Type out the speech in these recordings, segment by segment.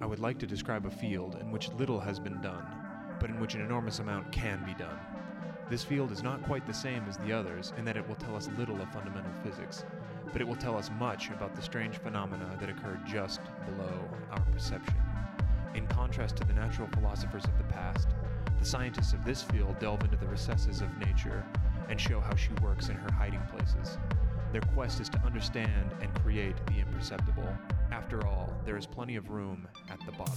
I would like to describe a field in which little has been done, but in which an enormous amount can be done. This field is not quite the same as the others in that it will tell us little of fundamental physics, but it will tell us much about the strange phenomena that occur just below our perception. In contrast to the natural philosophers of the past, the scientists of this field delve into the recesses of nature and show how she works in her hiding places. Their quest is to understand and create the imperceptible. After all, there is plenty of room at the bottom.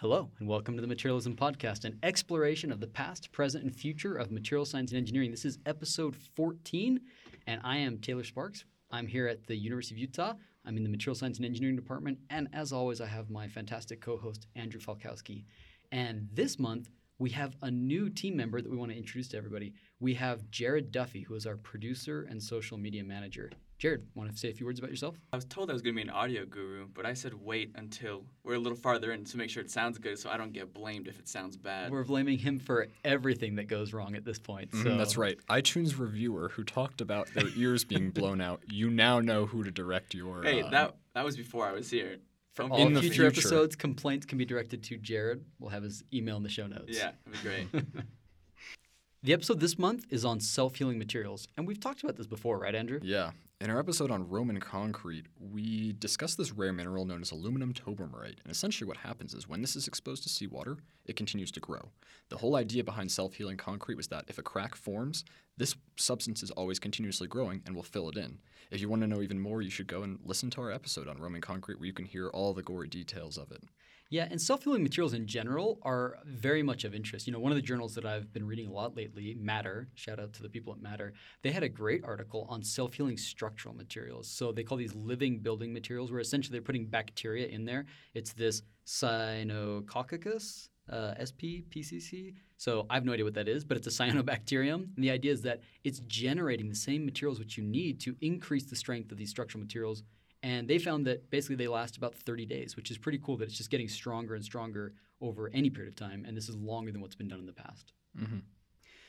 Hello, and welcome to the Materialism Podcast, an exploration of the past, present, and future of material science and engineering. This is episode 14, and I am Taylor Sparks. I'm here at the University of Utah. I'm in the Material Science and Engineering Department, and as always, I have my fantastic co host, Andrew Falkowski. And this month, we have a new team member that we want to introduce to everybody. We have Jared Duffy, who is our producer and social media manager. Jared, want to say a few words about yourself? I was told I was going to be an audio guru, but I said wait until we're a little farther in to make sure it sounds good so I don't get blamed if it sounds bad. We're blaming him for everything that goes wrong at this point. So Mm, that's right. iTunes reviewer who talked about their ears being blown out. You now know who to direct your. hey, uh, that that was before I was here. For all In me. future, future. episodes, complaints can be directed to Jared. We'll have his email in the show notes. Yeah, that'd be great. The episode this month is on self healing materials. And we've talked about this before, right, Andrew? Yeah. In our episode on Roman concrete, we discussed this rare mineral known as aluminum tobermorite. And essentially, what happens is when this is exposed to seawater, it continues to grow. The whole idea behind self healing concrete was that if a crack forms, this substance is always continuously growing and will fill it in. If you want to know even more, you should go and listen to our episode on Roman concrete where you can hear all the gory details of it. Yeah, and self healing materials in general are very much of interest. You know, one of the journals that I've been reading a lot lately, Matter, shout out to the people at Matter, they had a great article on self healing structural materials. So they call these living building materials, where essentially they're putting bacteria in there. It's this Synechococcus. Uh, SPPCC. So I have no idea what that is, but it's a cyanobacterium. And the idea is that it's generating the same materials which you need to increase the strength of these structural materials and they found that basically they last about 30 days, which is pretty cool that it's just getting stronger and stronger over any period of time. And this is longer than what's been done in the past. Mm-hmm.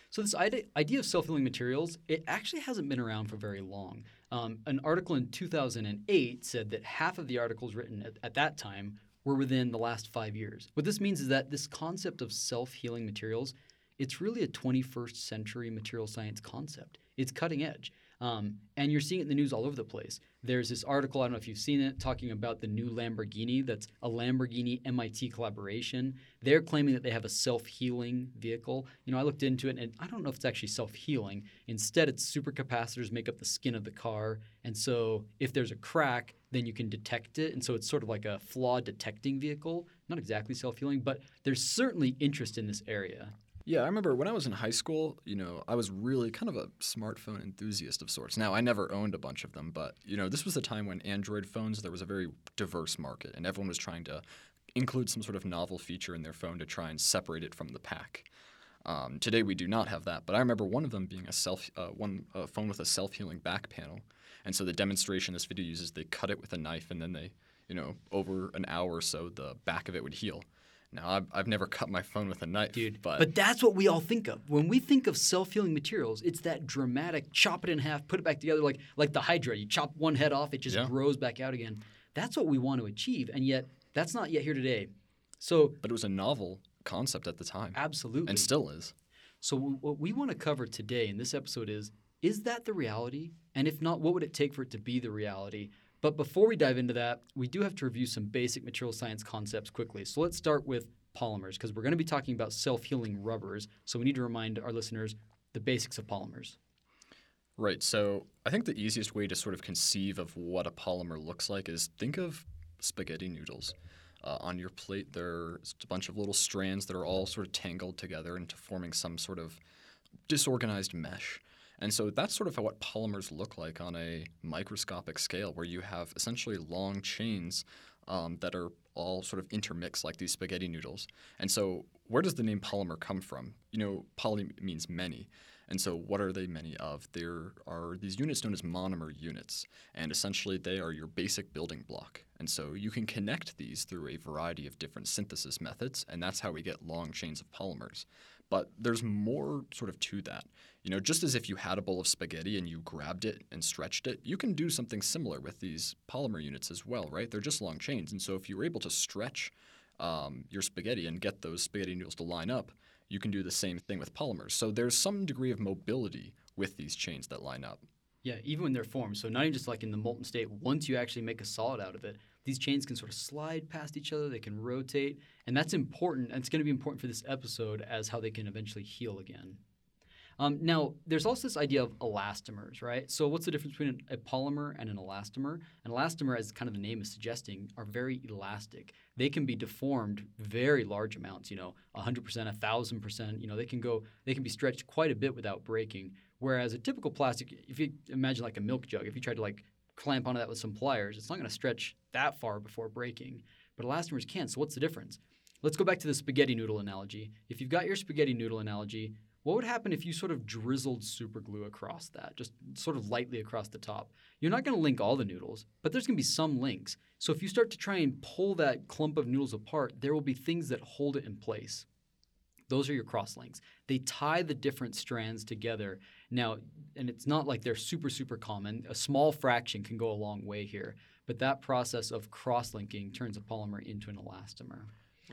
So this idea of self-healing materials, it actually hasn't been around for very long. Um, an article in 2008 said that half of the articles written at, at that time were within the last five years. What this means is that this concept of self-healing materials, it's really a 21st century material science concept. It's cutting edge. Um, and you're seeing it in the news all over the place. There's this article, I don't know if you've seen it, talking about the new Lamborghini that's a Lamborghini MIT collaboration. They're claiming that they have a self healing vehicle. You know, I looked into it and I don't know if it's actually self healing. Instead, it's supercapacitors make up the skin of the car. And so if there's a crack, then you can detect it. And so it's sort of like a flaw detecting vehicle. Not exactly self healing, but there's certainly interest in this area. Yeah, I remember when I was in high school, you know, I was really kind of a smartphone enthusiast of sorts. Now, I never owned a bunch of them, but, you know, this was a time when Android phones, there was a very diverse market, and everyone was trying to include some sort of novel feature in their phone to try and separate it from the pack. Um, today, we do not have that, but I remember one of them being a self, uh, one uh, phone with a self-healing back panel. And so the demonstration this video uses, they cut it with a knife, and then they, you know, over an hour or so, the back of it would heal. Now, I've, I've never cut my phone with a knife, Dude, but, but that's what we all think of when we think of self-healing materials. It's that dramatic chop it in half, put it back together, like like the Hydra. You chop one head off, it just Yeah. grows back out again. That's what we want to achieve, and yet that's not yet here today. So but it was a novel concept at the time absolutely, and still is. So what we want to cover today in this episode is is that the reality? And if not, what would it take for it to be the reality? But before we dive into that, we do have to review some basic material science concepts quickly. So let's start with polymers because we're going to be talking about self-healing rubbers. So we need to remind our listeners the basics of polymers. Right. So I think the easiest way to sort of conceive of what a polymer looks like is think of spaghetti noodles. Uh, on your plate, there's a bunch of little strands that are all sort of tangled together into forming some sort of disorganized mesh. And so that's sort of what polymers look like on a microscopic scale, where you have essentially long chains um, that are all sort of intermixed like these spaghetti noodles. And so, where does the name polymer come from? You know, poly means many. And so, what are they many of? There are these units known as monomer units, and essentially they are your basic building block. And so, you can connect these through a variety of different synthesis methods, and that's how we get long chains of polymers. But there's more sort of to that. You know, just as if you had a bowl of spaghetti and you grabbed it and stretched it, you can do something similar with these polymer units as well, right? They're just long chains. And so if you were able to stretch um, your spaghetti and get those spaghetti noodles to line up, you can do the same thing with polymers. So there's some degree of mobility with these chains that line up. Yeah, even when they're formed. So not even just like in the molten state, once you actually make a solid out of it, these chains can sort of slide past each other, they can rotate, and that's important. And it's going to be important for this episode as how they can eventually heal again. Um, now, there's also this idea of elastomers, right? So, what's the difference between a polymer and an elastomer? An elastomer, as kind of the name is suggesting, are very elastic. They can be deformed very large amounts, you know, 100%, 1,000%. You know, they can go, they can be stretched quite a bit without breaking. Whereas a typical plastic, if you imagine like a milk jug, if you tried to like clamp onto that with some pliers, it's not going to stretch that far before breaking. But elastomers can't. So, what's the difference? Let's go back to the spaghetti noodle analogy. If you've got your spaghetti noodle analogy, what would happen if you sort of drizzled super glue across that, just sort of lightly across the top? You're not going to link all the noodles, but there's going to be some links. So if you start to try and pull that clump of noodles apart, there will be things that hold it in place. Those are your cross links. They tie the different strands together. Now, and it's not like they're super, super common. A small fraction can go a long way here. But that process of cross linking turns a polymer into an elastomer.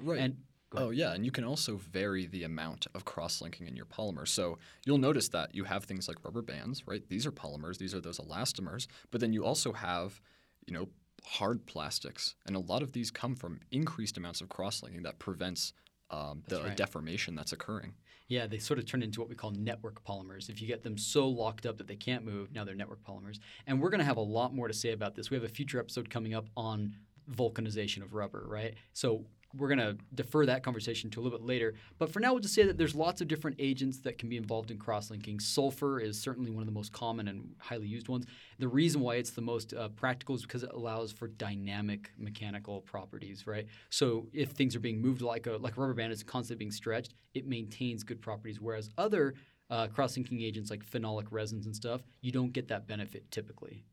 Right. And Oh, yeah. And you can also vary the amount of cross linking in your polymer. So you'll notice that you have things like rubber bands, right? These are polymers, these are those elastomers. But then you also have, you know, hard plastics. And a lot of these come from increased amounts of cross linking that prevents um, the right. deformation that's occurring. Yeah, they sort of turn into what we call network polymers. If you get them so locked up that they can't move, now they're network polymers. And we're going to have a lot more to say about this. We have a future episode coming up on vulcanization of rubber, right? So we're going to defer that conversation to a little bit later. But for now, we'll just say that there's lots of different agents that can be involved in cross-linking. Sulfur is certainly one of the most common and highly used ones. The reason why it's the most uh, practical is because it allows for dynamic mechanical properties, right? So if things are being moved like a like a rubber band is constantly being stretched, it maintains good properties. Whereas other uh, cross-linking agents like phenolic resins and stuff, you don't get that benefit typically.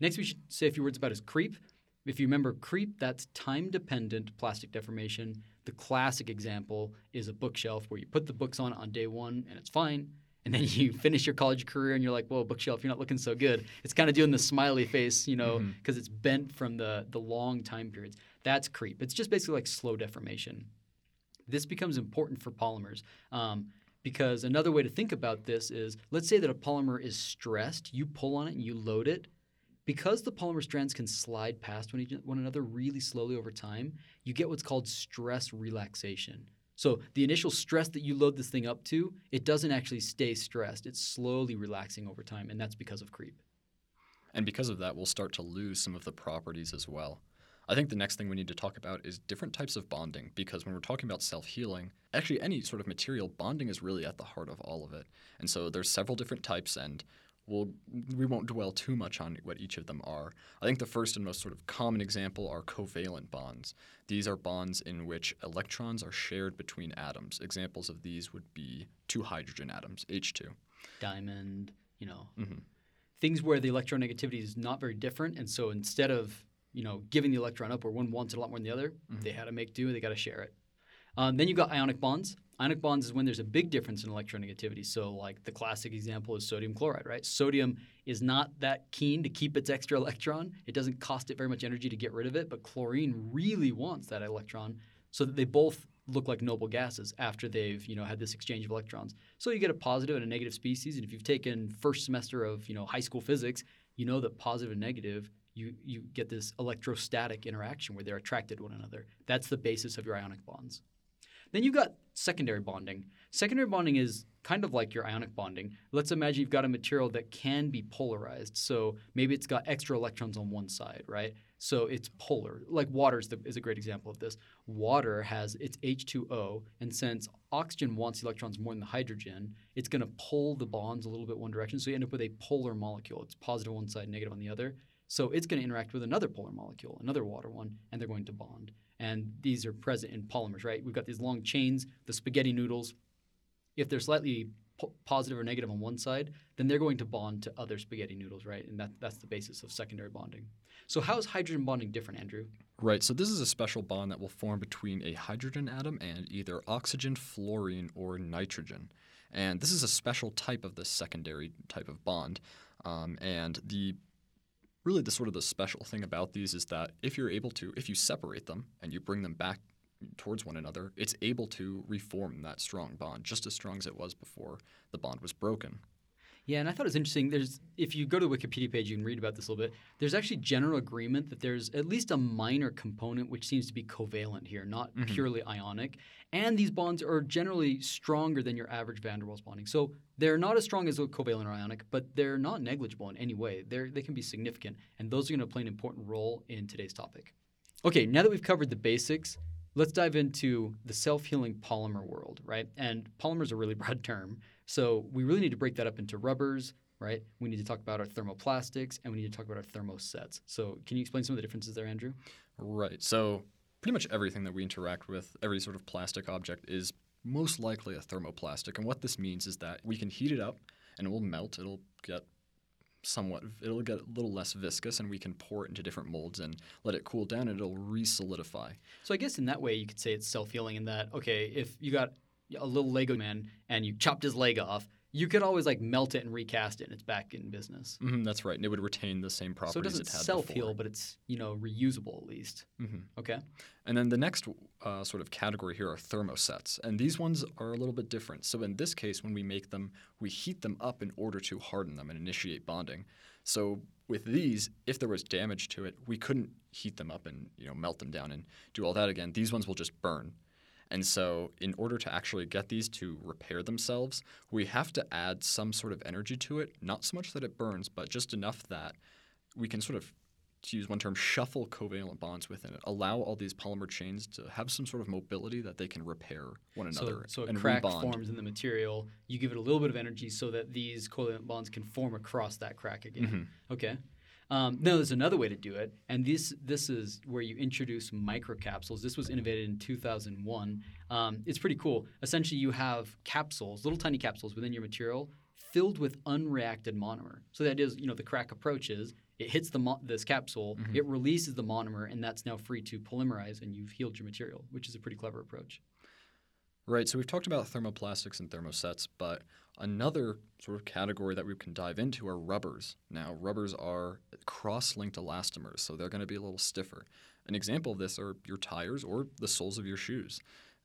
Next, we should say a few words about is creep. If you remember creep, that's time dependent plastic deformation. The classic example is a bookshelf where you put the books on on day one and it's fine. And then you finish your college career and you're like, whoa, bookshelf, you're not looking so good. It's kind of doing the smiley face, you know, because it's bent from the, the long time periods. That's creep. It's just basically like slow deformation. This becomes important for polymers. Um, because another way to think about this is let's say that a polymer is stressed, you pull on it and you load it, because the polymer strands can slide past one, each, one another really slowly over time, you get what's called stress relaxation. So the initial stress that you load this thing up to, it doesn't actually stay stressed. It's slowly relaxing over time, and that's because of creep. And because of that, we'll start to lose some of the properties as well. I think the next thing we need to talk about is different types of bonding because when we're talking about self healing, actually any sort of material, bonding is really at the heart of all of it. And so there's several different types, and we'll, we won't dwell too much on what each of them are. I think the first and most sort of common example are covalent bonds. These are bonds in which electrons are shared between atoms. Examples of these would be two hydrogen atoms, H2. Diamond, you know, Mhm. things where the electronegativity is not very different, and so instead of you know giving the electron up where one wants it a lot more than the other, they had to make do. And they got to share it. Um, then you've got ionic bonds. Ionic bonds is when there's a big difference in electronegativity. So, like the classic example is sodium chloride, right? Sodium is not that keen to keep its extra electron. It doesn't cost it very much energy to get rid of it, but chlorine really wants that electron so that they both look like noble gases after they've you know had this exchange of electrons. So you get a positive and a negative species. And if you've taken first semester of you know high school physics, you know that positive and negative you you get this electrostatic interaction where they're attracted to one another. That's the basis of your ionic bonds. Then you've got secondary bonding. Secondary bonding is kind of like your ionic bonding. Let's imagine you've got a material that can be polarized. So maybe it's got extra electrons on one side, right? So it's polar. Like water is, the, is a great example of this. Water has its H2O, and since oxygen wants electrons more than the hydrogen, it's going to pull the bonds a little bit one direction. So you end up with a polar molecule. It's positive on one side, negative on the other. So it's going to interact with another polar molecule, another water one, and they're going to bond. And these are present in polymers, right? We've got these long chains, the spaghetti noodles. If they're slightly po- positive or negative on one side, then they're going to bond to other spaghetti noodles, right? And that, that's the basis of secondary bonding. So how is hydrogen bonding different, Andrew? Right, so this is a special bond that will form between a hydrogen atom and either oxygen, fluorine, or nitrogen. And this is a special type of this secondary type of bond. Um, and the really the sort of the special thing about these is that if you're able to, if you separate them and you bring them back towards one another, it's able to reform that strong bond, just as strong as it was before the bond was broken. Yeah, and I thought it was interesting. There's if you go to the Wikipedia page, you can read about this a little bit. There's actually general agreement that there's at least a minor component which seems to be covalent here, not Mhm. purely ionic. And these bonds are generally stronger than your average van der Waals bonding. So they're not as strong as a covalent or ionic, but they're not negligible in any way. They're, they can be significant, and those are going to play an important role in today's topic. Okay, now that we've covered the basics, let's dive into the self-healing polymer world, right? And polymer is a really broad term. So we really need to break that up into rubbers, right? We need to talk about our thermoplastics and we need to talk about our thermosets. So can you explain some of the differences there, Andrew? Right. So pretty much everything that we interact with, every sort of plastic object, is most likely a thermoplastic. And what this means is that we can heat it up and it will melt. It'll get somewhat, it'll get a little less viscous, and we can pour it into different molds and let it cool down, and it'll re-solidify. So I guess in that way you could say it's self-healing in that okay, if you got a little Lego man and you chopped his leg off, you could always like melt it and recast it and it's back in business. hmm that's right, and it would retain the same properties so it doesn't it had self-heal, before. but it's you know reusable at least. hmm Okay. And then the next uh, sort of category here are thermosets. And these ones are a little bit different. So in this case, when we make them, we heat them up in order to harden them and initiate bonding. So with these, if there was damage to it, we couldn't heat them up and you know melt them down and do all that again. These ones will just burn. And so in order to actually get these to repair themselves, we have to add some sort of energy to it, not so much that it burns, but just enough that we can sort of to use one term, shuffle covalent bonds within it, allow all these polymer chains to have some sort of mobility that they can repair one So, another so a and crack rebond. forms in the material. You give it a little bit of energy so that these covalent bonds can form across that crack again. Mm-hmm. Okay. Um, now there's another way to do it, and this this is where you introduce microcapsules. This was innovated in 2001. Um, it's pretty cool. Essentially, you have capsules, little tiny capsules within your material, filled with unreacted monomer. So the idea is, you know, the crack approaches, it hits the mo- this capsule, Mm-hmm. it releases the monomer, and that's now free to polymerize, and you've healed your material, which is a pretty clever approach. Right, so we've talked about thermoplastics and thermosets, but another sort of category that we can dive into are rubbers. Now, rubbers are cross-linked elastomers, so they're going to be a little stiffer. An example of this are your tires or the soles of your shoes.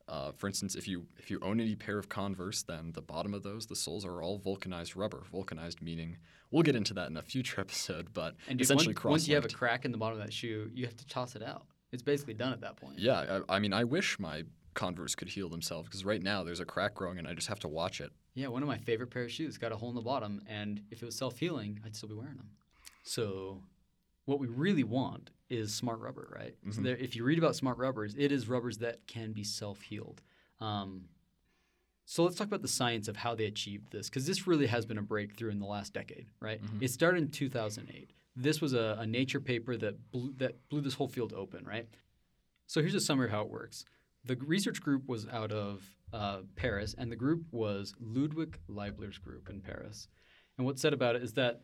Uh, for instance, if you if you own any pair of Converse, then the bottom of those, the soles are all vulcanized rubber. Vulcanized meaning we'll get into that in a future episode, but And essentially once, once you have a crack in the bottom of that shoe, you have to toss it out. It's basically done at that point. Yeah, I, I mean, I wish my Converse could heal themselves because right now there's a crack growing and I just have to watch it. Yeah, one of my favorite pair of shoes got a hole in the bottom, and if it was self healing, I'd still be wearing them. So, what we really want is smart rubber, right? So Mhm. there, if you read about smart rubbers, it is rubbers that can be self healed. Um, so let's talk about the science of how they achieved this, because this really has been a breakthrough in the last decade, right? Mhm. It started in 2008. This was a, a Nature paper that blew, that blew this whole field open, right? So here's a summary of how it works. The research group was out of uh, Paris, and the group was Ludwig Leibler's group in Paris. And what's said about it is that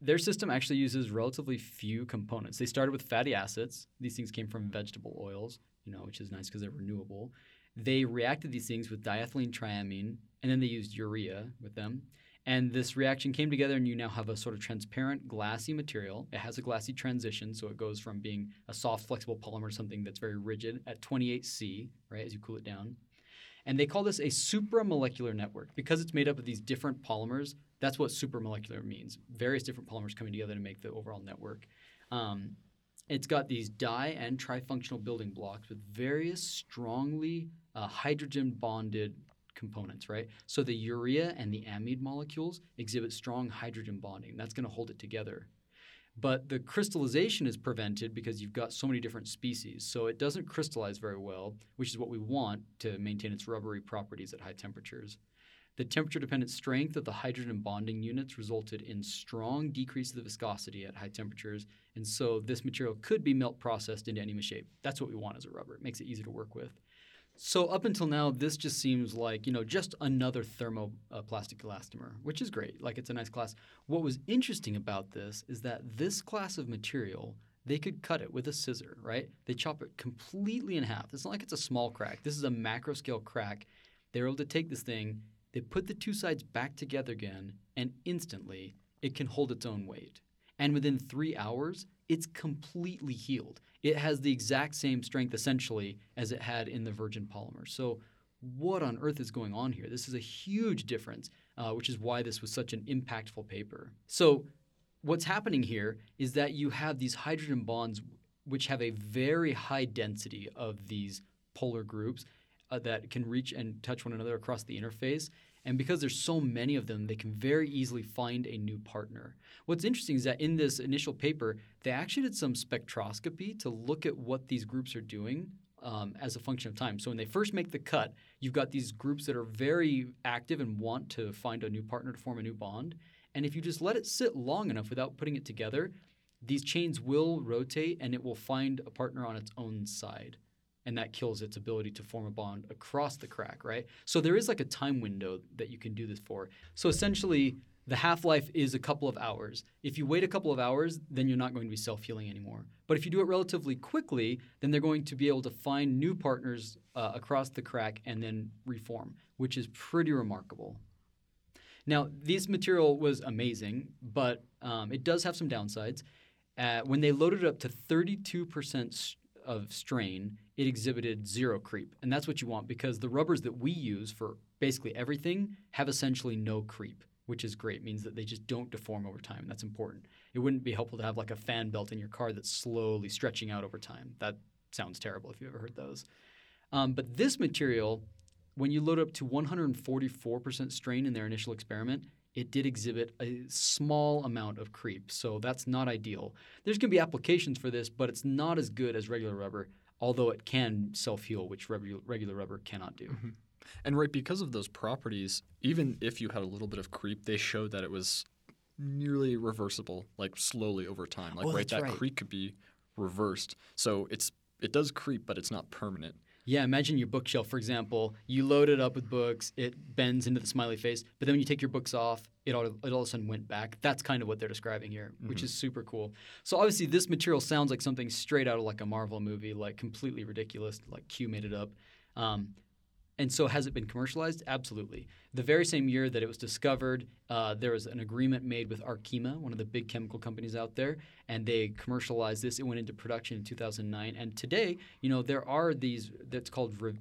their system actually uses relatively few components. They started with fatty acids. These things came from vegetable oils, you know, which is nice because they're renewable. They reacted these things with diethylene triamine, and then they used urea with them. And this reaction came together, and you now have a sort of transparent, glassy material. It has a glassy transition, so it goes from being a soft, flexible polymer something that's very rigid at 28C, right, as you cool it down. And they call this a supramolecular network because it's made up of these different polymers. That's what supramolecular means various different polymers coming together to make the overall network. Um, it's got these di and trifunctional building blocks with various strongly uh, hydrogen bonded components, right? So the urea and the amide molecules exhibit strong hydrogen bonding. That's going to hold it together. But the crystallization is prevented because you've got so many different species. So it doesn't crystallize very well, which is what we want to maintain its rubbery properties at high temperatures. The temperature dependent strength of the hydrogen bonding units resulted in strong decrease of the viscosity at high temperatures, and so this material could be melt processed into any shape. That's what we want as a rubber. It makes it easy to work with. So up until now, this just seems like you know just another thermoplastic uh, elastomer, which is great. Like it's a nice class. What was interesting about this is that this class of material, they could cut it with a scissor, right? They chop it completely in half. It's not like it's a small crack. This is a macro scale crack. They're able to take this thing, they put the two sides back together again, and instantly it can hold its own weight. And within three hours, it's completely healed. It has the exact same strength essentially as it had in the virgin polymer. So, what on earth is going on here? This is a huge difference, uh, which is why this was such an impactful paper. So, what's happening here is that you have these hydrogen bonds which have a very high density of these polar groups uh, that can reach and touch one another across the interface. And because there's so many of them, they can very easily find a new partner. What's interesting is that in this initial paper, they actually did some spectroscopy to look at what these groups are doing um, as a function of time. So when they first make the cut, you've got these groups that are very active and want to find a new partner to form a new bond. And if you just let it sit long enough without putting it together, these chains will rotate and it will find a partner on its own side and that kills its ability to form a bond across the crack, right? So there is like a time window that you can do this for. So essentially, the half life is a couple of hours. If you wait a couple of hours, then you're not going to be self healing anymore. But if you do it relatively quickly, then they're going to be able to find new partners uh, across the crack and then reform, which is pretty remarkable. Now, this material was amazing, but um, it does have some downsides. Uh, when they loaded it up to 32% of strain, it exhibited zero creep. And that's what you want because the rubbers that we use for basically everything have essentially no creep, which is great. It means that they just don't deform over time. And that's important. It wouldn't be helpful to have like a fan belt in your car that's slowly stretching out over time. That sounds terrible if you've ever heard those. Um, but this material, when you load up to 144% strain in their initial experiment, it did exhibit a small amount of creep. So that's not ideal. There's going to be applications for this, but it's not as good as regular rubber, although it can self heal, which regular rubber cannot do. Mm-hmm. And right, because of those properties, even if you had a little bit of creep, they showed that it was nearly reversible, like slowly over time. Like oh, right, that right. creep could be reversed. So it's it does creep, but it's not permanent. Yeah, imagine your bookshelf, for example. You load it up with books, it bends into the smiley face, but then when you take your books off, it all, it all of a sudden went back. That's kind of what they're describing here, mm-hmm. which is super cool. So obviously, this material sounds like something straight out of like a Marvel movie, like completely ridiculous, like Q made it up. Um, and so, has it been commercialized? Absolutely. The very same year that it was discovered, uh, there was an agreement made with Arkema, one of the big chemical companies out there, and they commercialized this. It went into production in 2009. And today, you know, there are these that's called Re-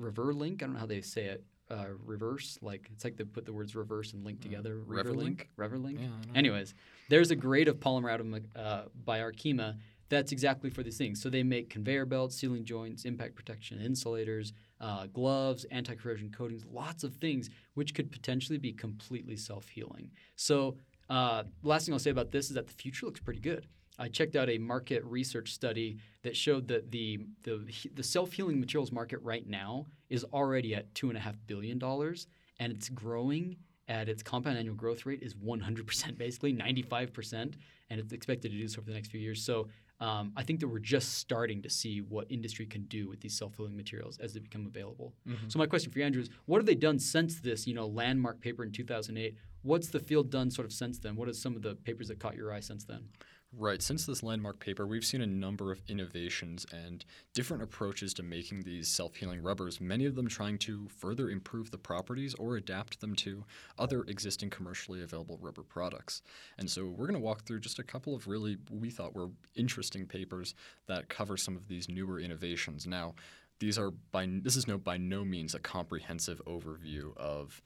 Reverlink. I don't know how they say it. Uh, reverse, like it's like they put the words reverse and link uh, together. Uh, Reverlink. Reverlink. Yeah, Anyways, there's a grade of polymer out of uh, by Arkema that's exactly for these things. So they make conveyor belts, sealing joints, impact protection insulators, uh, gloves, anti corrosion coatings, lots of things which could potentially be completely self healing. So, uh, last thing I'll say about this is that the future looks pretty good. I checked out a market research study that showed that the the, the self healing materials market right now is already at two and a half billion dollars, and it's growing at its compound annual growth rate is 100% basically 95% and it's expected to do so for the next few years so um, I think that we're just starting to see what industry can do with these self-healing materials as they become available. Mm-hmm. So my question for you, Andrew, is what have they done since this, you know, landmark paper in 2008? What's the field done sort of since then? What are some of the papers that caught your eye since then? Right. Since this landmark paper, we've seen a number of innovations and different approaches to making these self healing rubbers, many of them trying to further improve the properties or adapt them to other existing commercially available rubber products. And so we're going to walk through just a couple of really, we thought were interesting papers that cover some of these newer innovations. Now, these are by this is no by no means a comprehensive overview of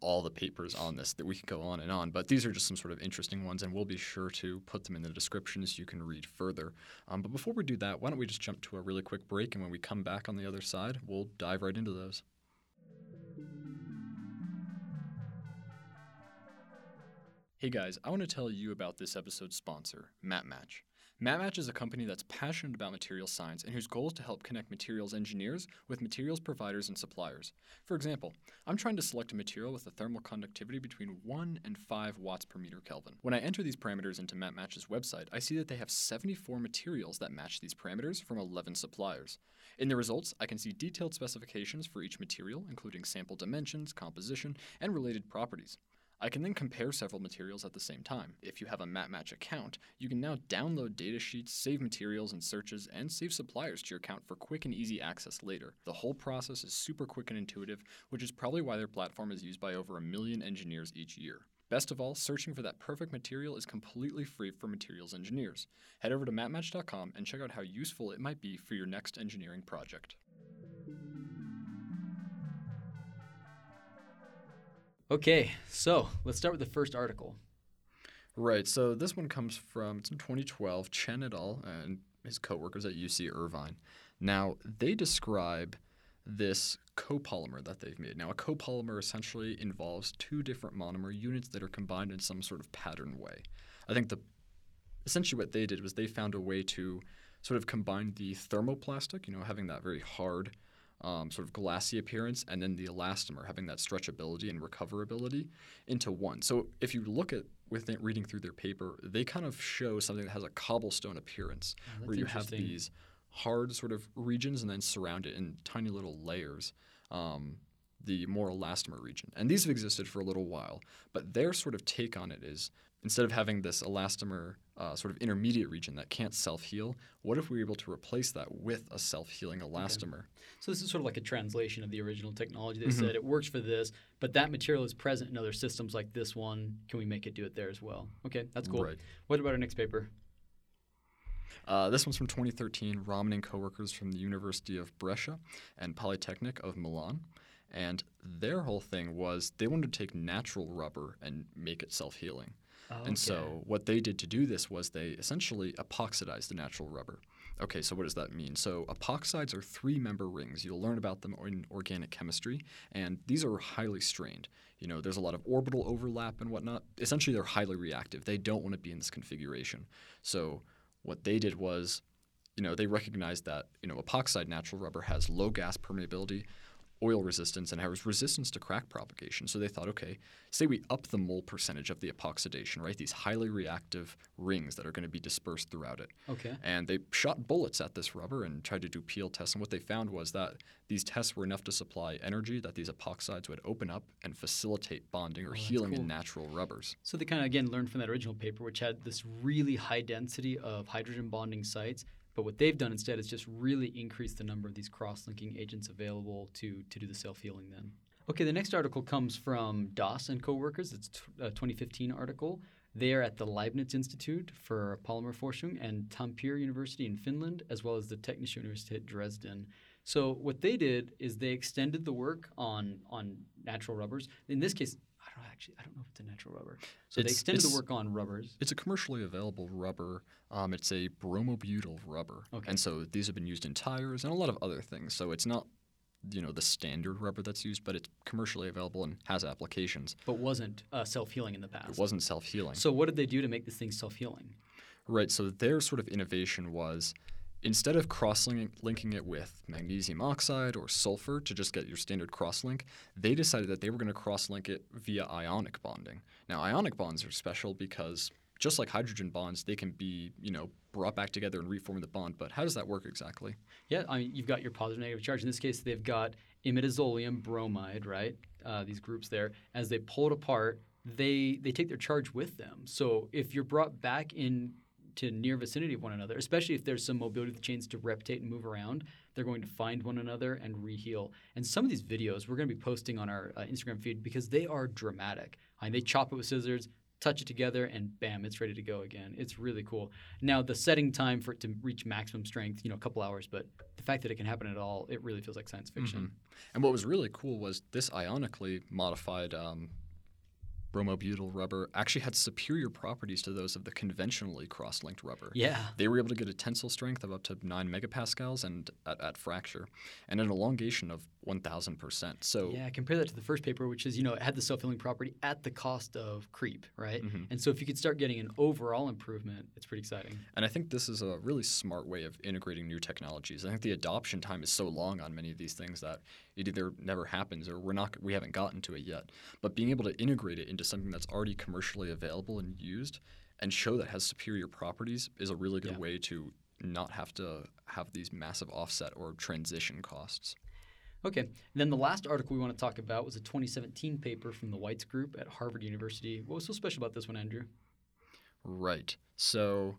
all the papers on this that we could go on and on, but these are just some sort of interesting ones, and we'll be sure to put them in the description so you can read further. Um, but before we do that, why don't we just jump to a really quick break, and when we come back on the other side, we'll dive right into those. Hey guys, I want to tell you about this episode's sponsor, MatMatch. MatMatch is a company that's passionate about material science and whose goal is to help connect materials engineers with materials providers and suppliers. For example, I'm trying to select a material with a thermal conductivity between 1 and 5 watts per meter Kelvin. When I enter these parameters into MatMatch's website, I see that they have 74 materials that match these parameters from 11 suppliers. In the results, I can see detailed specifications for each material, including sample dimensions, composition, and related properties. I can then compare several materials at the same time. If you have a MatMatch account, you can now download datasheets, save materials and searches, and save suppliers to your account for quick and easy access later. The whole process is super quick and intuitive, which is probably why their platform is used by over a million engineers each year. Best of all, searching for that perfect material is completely free for materials engineers. Head over to matmatch.com and check out how useful it might be for your next engineering project. Okay, so let's start with the first article. Right. So this one comes from it's in 2012. Chen et al. and his coworkers at UC Irvine. Now they describe this copolymer that they've made. Now a copolymer essentially involves two different monomer units that are combined in some sort of pattern way. I think the essentially what they did was they found a way to sort of combine the thermoplastic, you know, having that very hard um, sort of glassy appearance, and then the elastomer having that stretchability and recoverability into one. So if you look at within reading through their paper, they kind of show something that has a cobblestone appearance, Oh, where you have these hard sort of regions and then surround it in tiny little layers. Um, the more elastomer region. And these have existed for a little while, but their sort of take on it is instead of having this elastomer uh, sort of intermediate region that can't self heal, what if we were able to replace that with a self healing elastomer? So this is sort of like a translation of the original technology. They Mm-hmm. said it works for this, but that material is present in other systems like this one. Can we make it do it there as well? Okay, that's cool. Right. What about our next paper? Uh, this one's from 2013, Raman and coworkers from the University of Brescia and Polytechnic of Milan. And their whole thing was they wanted to take natural rubber and make it self healing. And so what they did to do this was they essentially epoxidized the natural rubber. Okay, so what does that mean? So epoxides are three-member rings. You'll learn about them in organic chemistry, and these are highly strained. You know, there's a lot of orbital overlap and whatnot. Essentially, they're highly reactive. They don't want to be in this configuration. So what they did was, you know, they recognized that you know epoxide natural rubber has low gas permeability, oil resistance, and has resistance to crack propagation. So they thought, okay, say we up the mole percentage of the epoxidation, right? These highly reactive rings that are going to be dispersed throughout it. Okay. And they shot bullets at this rubber and tried to do peel tests. And what they found was that these tests were enough to supply energy that these epoxides would open up and facilitate bonding or Oh, healing cool. in natural rubbers. So they kind of again learned from that original paper, which had this really high density of hydrogen bonding sites. But what they've done instead is just really increase the number of these cross-linking agents available to to do the self-healing. Then, okay, the next article comes from Das and coworkers. It's a 2015 article. They are at the Leibniz Institute for Polymerforschung and Tampere University in Finland, as well as the Technische Universität Dresden. So what they did is they extended the work on on natural rubbers. In this case, I don't know, actually I don't know if it's a natural rubber. So they It's- extended the work on rubbers. It's a commercially available rubber. Um, it's a bromobutyl rubber, Okay. and so these have been used in tires and a lot of other things. So it's not, you know, the standard rubber that's used, but it's commercially available and has applications. but wasn't uh, self-healing in the past. It wasn't self-healing. So what did they do to make this thing self-healing? Right. So their sort of innovation was instead of cross-linking it with magnesium oxide or sulfur to just get your standard cross-link, they decided that they were going to cross-link it via ionic bonding. Now, ionic bonds are special because just like hydrogen bonds, they can be, you know, brought back together and reform the bond. But how does that work exactly? Yeah, I mean, you've got your positive negative charge. In this case, they've got imidazolium bromide, right? Uh, these groups there. As they pull it apart, they they take their charge with them. So if you're brought back in to near vicinity of one another, especially if there's some mobility chains to reptate and move around, they're going to find one another and reheal. And some of these videos we're going to be posting on our uh, Instagram feed because they are dramatic. I mean, they chop it with scissors, touch it together, and bam, it's ready to go again. It's really cool. Now, the setting time for it to reach maximum strength, you know, a couple hours, but the fact that it can happen at all, it really feels like science fiction. And what was really cool was this ionically modified um, bromobutyl rubber actually had superior properties to those of the conventionally cross-linked rubber. Yeah. They were able to get a tensile strength of up to 9 megapascals and at, at fracture and an elongation of 1000%. So Yeah, compare that to the first paper, which is, you know, it had the self healing property at the cost of creep, right? Mm-hmm. And so if you could start getting an overall improvement, it's pretty exciting. And I think this is a really smart way of integrating new technologies. I think the adoption time is so long on many of these things that it either never happens or we're not we haven't gotten to it yet. But being able to integrate it into something that's already commercially available and used and show that has superior properties is a really good Yeah. way to not have to have these massive offset or transition costs. Okay. Then the last article we want to talk about was a 2017 paper from the Whites Group at Harvard University. What was so special about this one, Andrew? Right. So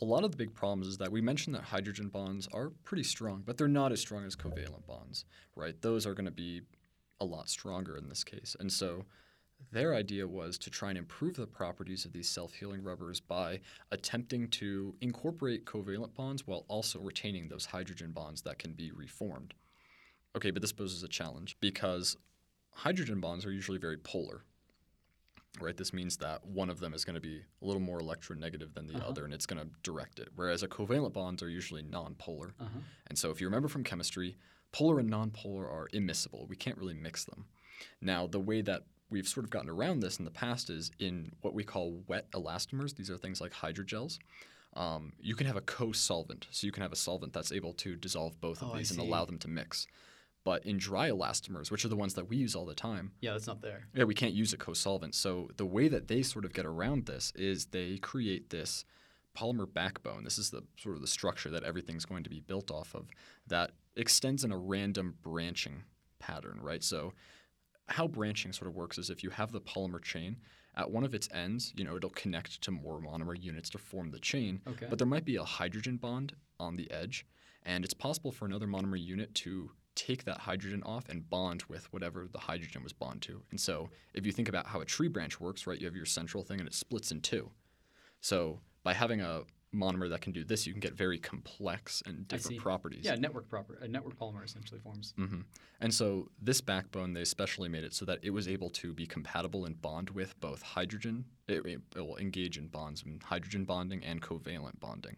a lot of the big problems is that we mentioned that hydrogen bonds are pretty strong, but they're not as strong as covalent bonds, right? Those are going to be a lot stronger in this case. And so their idea was to try and improve the properties of these self-healing rubbers by attempting to incorporate covalent bonds while also retaining those hydrogen bonds that can be reformed. Okay, but this poses a challenge because hydrogen bonds are usually very polar, right? This means that one of them is going to be a little more electronegative than the Uh-huh. other, and it's going to direct it. Whereas a covalent bonds are usually nonpolar. Uh-huh. And so if you remember from chemistry, polar and nonpolar are immiscible. We can't really mix them. Now, the way that we've sort of gotten around this in the past is in what we call wet elastomers. These are things like hydrogels. Um, you can have a co-solvent, so you can have a solvent that's able to dissolve both of Oh, these and allow them to mix. But in dry elastomers, which are the ones that we use all the time, Yeah, that's not there. yeah, we can't use a co-solvent. So the way that they sort of get around this is they create this polymer backbone. This is the sort of the structure that everything's going to be built off of that extends in a random branching pattern, right? So how branching sort of works is if you have the polymer chain at one of its ends, you know, it'll connect to more monomer units to form the chain. Okay. But there might be a hydrogen bond on the edge, and it's possible for another monomer unit to take that hydrogen off and bond with whatever the hydrogen was bound to. And so, if you think about how a tree branch works, right, you have your central thing and it splits in two. So, by having a monomer that can do this, you can get very complex and different properties. Yeah, network proper. A network polymer essentially forms. hmm And so this backbone, they specially made it so that it was able to be compatible and bond with both hydrogen. It, it will engage in bonds, in hydrogen bonding and covalent bonding.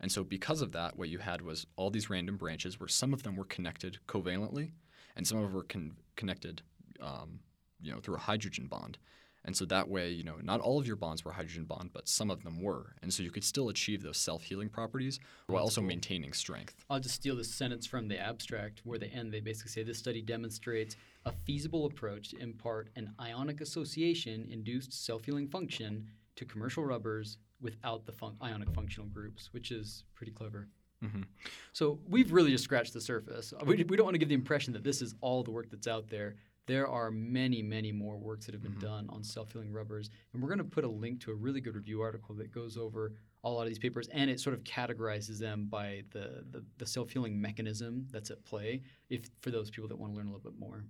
And so because of that, what you had was all these random branches where some of them were connected covalently, and some of them were con- connected, um, you know, through a hydrogen bond. And so that way, you know, not all of your bonds were hydrogen bond, but some of them were. And so you could still achieve those self-healing properties while That's also cool. maintaining strength. I'll just steal this sentence from the abstract where they end. They basically say this study demonstrates a feasible approach to impart an ionic association induced self healing function to commercial rubbers without the fun- ionic functional groups, which is pretty clever. Mhm. So we've really just scratched the surface. We, we don't want to give the impression that this is all the work that's out there. There are many, many more works that have been done on self-healing rubbers, and we're going to put a link to a really good review article that goes over a lot of these papers, and it sort of categorizes them by the, the, the self-healing mechanism that's at play. If for those people that want to learn a little bit more.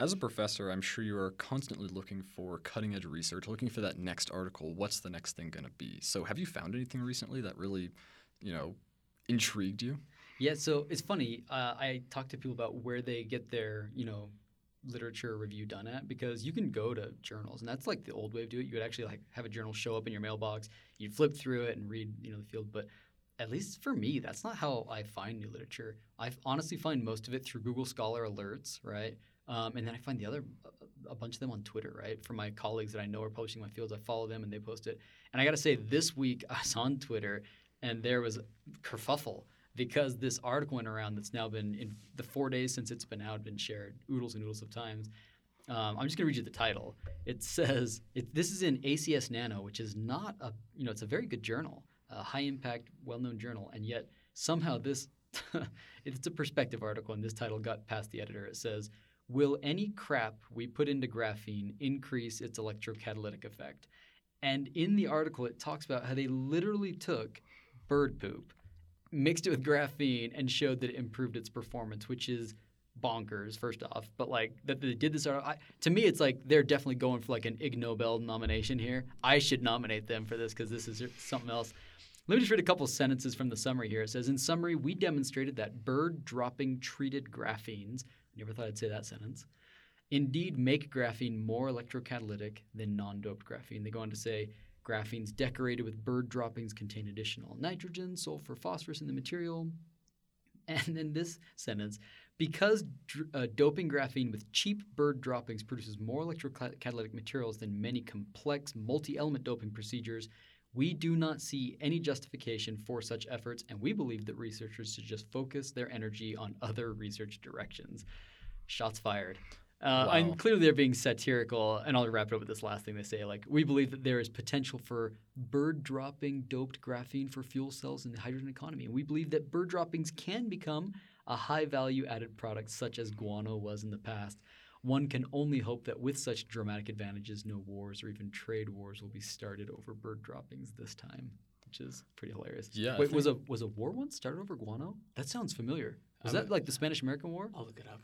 As a professor, I'm sure you are constantly looking for cutting edge research, looking for that next article. What's the next thing going to be? So, have you found anything recently that really, you know, intrigued you? Yeah, so it's funny. Uh, I talk to people about where they get their, you know, literature review done at because you can go to journals, and that's like the old way of doing it. You would actually like have a journal show up in your mailbox, you'd flip through it and read, you know, the field. But at least for me, that's not how I find new literature. I honestly find most of it through Google Scholar alerts, right? Um, and then I find the other a bunch of them on Twitter, right? For my colleagues that I know are publishing my fields, I follow them and they post it. And I got to say, this week I was on Twitter and there was kerfuffle because this article went around that's now been in the four days since it's been out, been shared oodles and oodles of times. Um, I'm just going to read you the title. It says it, this is in ACS Nano, which is not a you know it's a very good journal, a high impact, well known journal, and yet somehow this it's a perspective article, and this title got past the editor. It says, "Will any crap we put into graphene increase its electrocatalytic effect?" And in the article, it talks about how they literally took bird poop, mixed it with graphene, and showed that it improved its performance, which is bonkers. First off, but like that they did this. I, to me, it's like they're definitely going for like an Ig Nobel nomination here. I should nominate them for this because this is something else. Let me just read a couple sentences from the summary here. It says, in summary, we demonstrated that bird dropping treated graphenes. Never thought I'd say that sentence indeed make graphene more electrocatalytic than non doped graphene. They go on to say graphenes decorated with bird droppings contain additional nitrogen, sulfur, phosphorus in the material. And then this sentence because uh, doping graphene with cheap bird droppings produces more electrocatalytic materials than many complex multi element doping procedures, we do not see any justification for such efforts, and we believe that researchers should just focus their energy on other research directions. Shots fired. Uh, Wow. And clearly they're being satirical, and I'll wrap it up with this last thing they say. Like, we believe that there is potential for bird dropping doped graphene for fuel cells in the hydrogen economy. And we believe that bird droppings can become a high value added product, such as guano was in the past. One can only hope that with such dramatic advantages, no wars or even trade wars will be started over bird droppings this time, which is pretty hilarious. Yeah, Wait, was a was a war once started over guano? That sounds familiar. Was I'm- that like the Spanish American War? I'll look it up.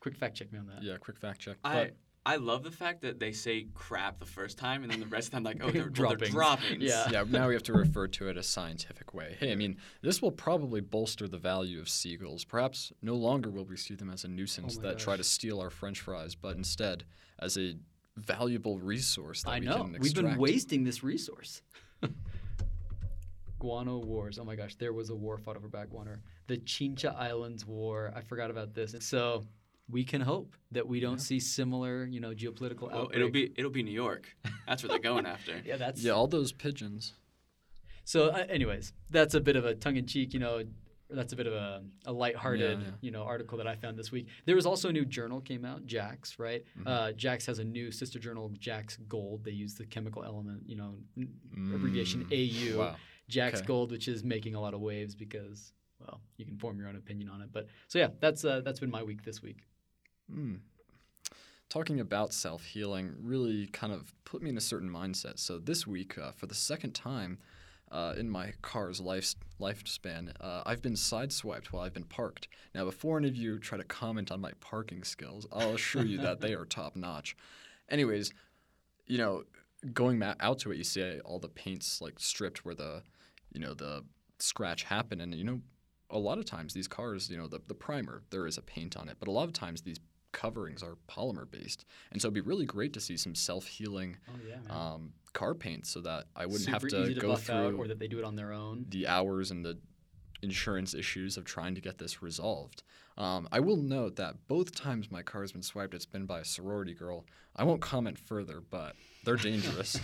Quick fact check me on that. Yeah, quick fact check. I But I love the fact that they say crap the first time and then the rest of the time like oh they're well, Droppings. Yeah. yeah, now we have to refer to it a scientific way. Hey, I mean, this will probably bolster the value of seagulls. Perhaps no longer will we see them as a nuisance Oh my that try to steal our French fries, but instead as a valuable resource that I we know. can extract. We've been wasting this resource. Guano Wars. Oh my gosh, there was a war fought over back water. The Chincha Islands War. I forgot about this. So we can hope that we don't see similar, you know, geopolitical Well, outbreak. it'll be it'll be New York. That's what they're going after. yeah, that's Yeah, all those pigeons. So, uh, anyways, that's a bit of a tongue-in-cheek, you know, that's a bit of a, a lighthearted, Yeah, yeah. you know, article that I found this week. There was also a new journal came out, JACS, right? Mm-hmm. Uh, JACS has a new sister journal, JACS Gold. They use the chemical element, you know, n- abbreviation AU. Mm. Wow. JACS Okay. Gold, which is making a lot of waves because, well, you can form your own opinion on it. But so yeah, that's uh, that's been my week this week. Mm. Talking about self healing really kind of put me in a certain mindset. So this week, uh, for the second time uh, in my car's life lifespan, uh, I've been sideswiped while I've been parked. Now, before any of you try to comment on my parking skills, I'll assure you that they are top notch. Anyways, you know, going out to it, you see all the paints like stripped where the, you know, the scratch happened, and you know, a lot of times these cars, you know, the, the primer, there is a paint on it, but a lot of times these coverings are polymer based. And so it'd be really great to see some self healing Oh yeah, um, car paint so that I wouldn't Super have to to go through or that they do it on their own. the hours and the insurance issues of trying to get this resolved. Um, I will note that both times my car has been swiped, it's been by a sorority girl. I won't comment further, but they're dangerous.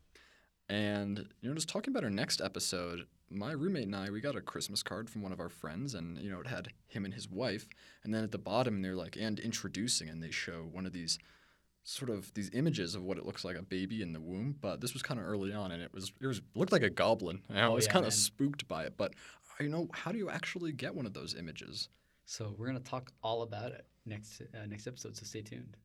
and you know, just talking about our next episode, my roommate and I, we got a Christmas card from one of our friends, and you know, it had him and his wife. And then at the bottom, they're like, and introducing, and they show one of these sort of these images of what it looks like a baby in the womb. But this was kind of early on, and it was it was looked like a goblin. And I Oh, was yeah, kind of spooked by it. But you know, how do you actually get one of those images? So we're gonna talk all about it next uh, next episode. So stay tuned.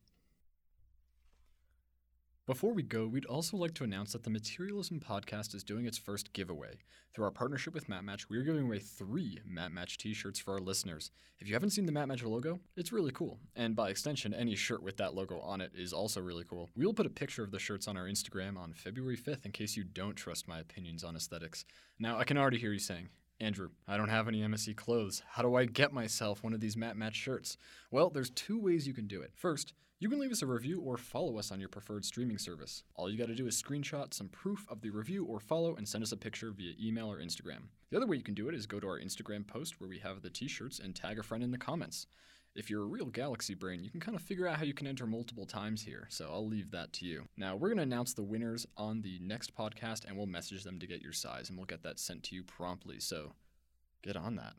Before we go, we'd also like to announce that the Materialism Podcast is doing its first giveaway. Through our partnership with MatMatch, we're giving away three MatMatch t shirts for our listeners. If you haven't seen the MatMatch logo, it's really cool. And by extension, any shirt with that logo on it is also really cool. We will put a picture of the shirts on our Instagram on February 5th in case you don't trust my opinions on aesthetics. Now, I can already hear you saying, Andrew, I don't have any MSC clothes. How do I get myself one of these MatMatch shirts? Well, there's two ways you can do it. First, you can leave us a review or follow us on your preferred streaming service. All you got to do is screenshot some proof of the review or follow and send us a picture via email or Instagram. The other way you can do it is go to our Instagram post where we have the t shirts and tag a friend in the comments. If you're a real galaxy brain, you can kind of figure out how you can enter multiple times here, so I'll leave that to you. Now, we're going to announce the winners on the next podcast and we'll message them to get your size, and we'll get that sent to you promptly, so get on that.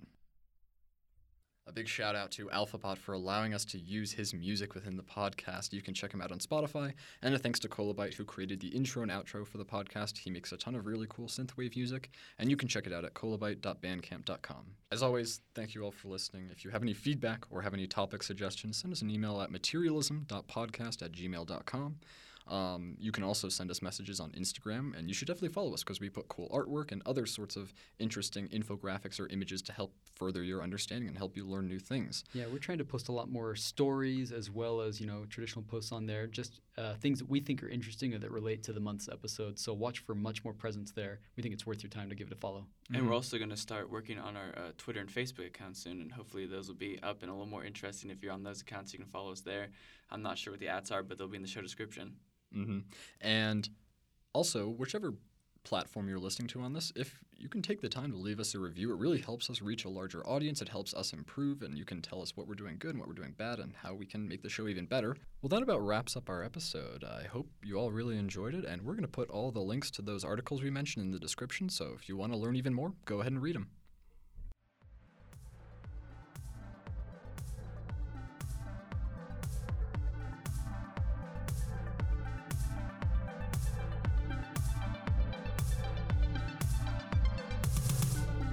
A big shout out to AlphaBot for allowing us to use his music within the podcast. You can check him out on Spotify. And a thanks to Colabyte, who created the intro and outro for the podcast. He makes a ton of really cool synthwave music, and you can check it out at colabyte.bandcamp.com. As always, thank you all for listening. If you have any feedback or have any topic suggestions, send us an email at materialism.podcast at gmail.com. Um, you can also send us messages on Instagram, and you should definitely follow us because we put cool artwork and other sorts of interesting infographics or images to help further your understanding and help you learn new things. Yeah, we're trying to post a lot more stories as well as you know traditional posts on there, just uh, things that we think are interesting or that relate to the month's episode. So watch for much more presence there. We think it's worth your time to give it a follow. And we're also going to start working on our uh, Twitter and Facebook accounts soon, and hopefully those will be up and a little more interesting. If you're on those accounts, you can follow us there. I'm not sure what the ads are, but they'll be in the show description. Hmm And also, whichever platform you're listening to on this, if you can take the time to leave us a review, it really helps us reach a larger audience. It helps us improve, and you can tell us what we're doing good and what we're doing bad and how we can make the show even better. Well, that about wraps up our episode. I hope you all really enjoyed it, and we're going to put all the links to those articles we mentioned in the description, so if you want to learn even more, go ahead and read them.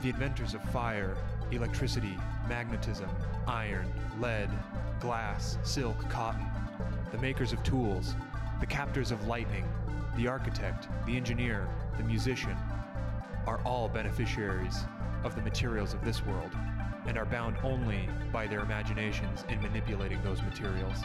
The inventors of fire, electricity, magnetism, iron, lead, glass, silk, cotton, the makers of tools, the captors of lightning, the architect, the engineer, the musician, are all beneficiaries of the materials of this world and are bound only by their imaginations in manipulating those materials.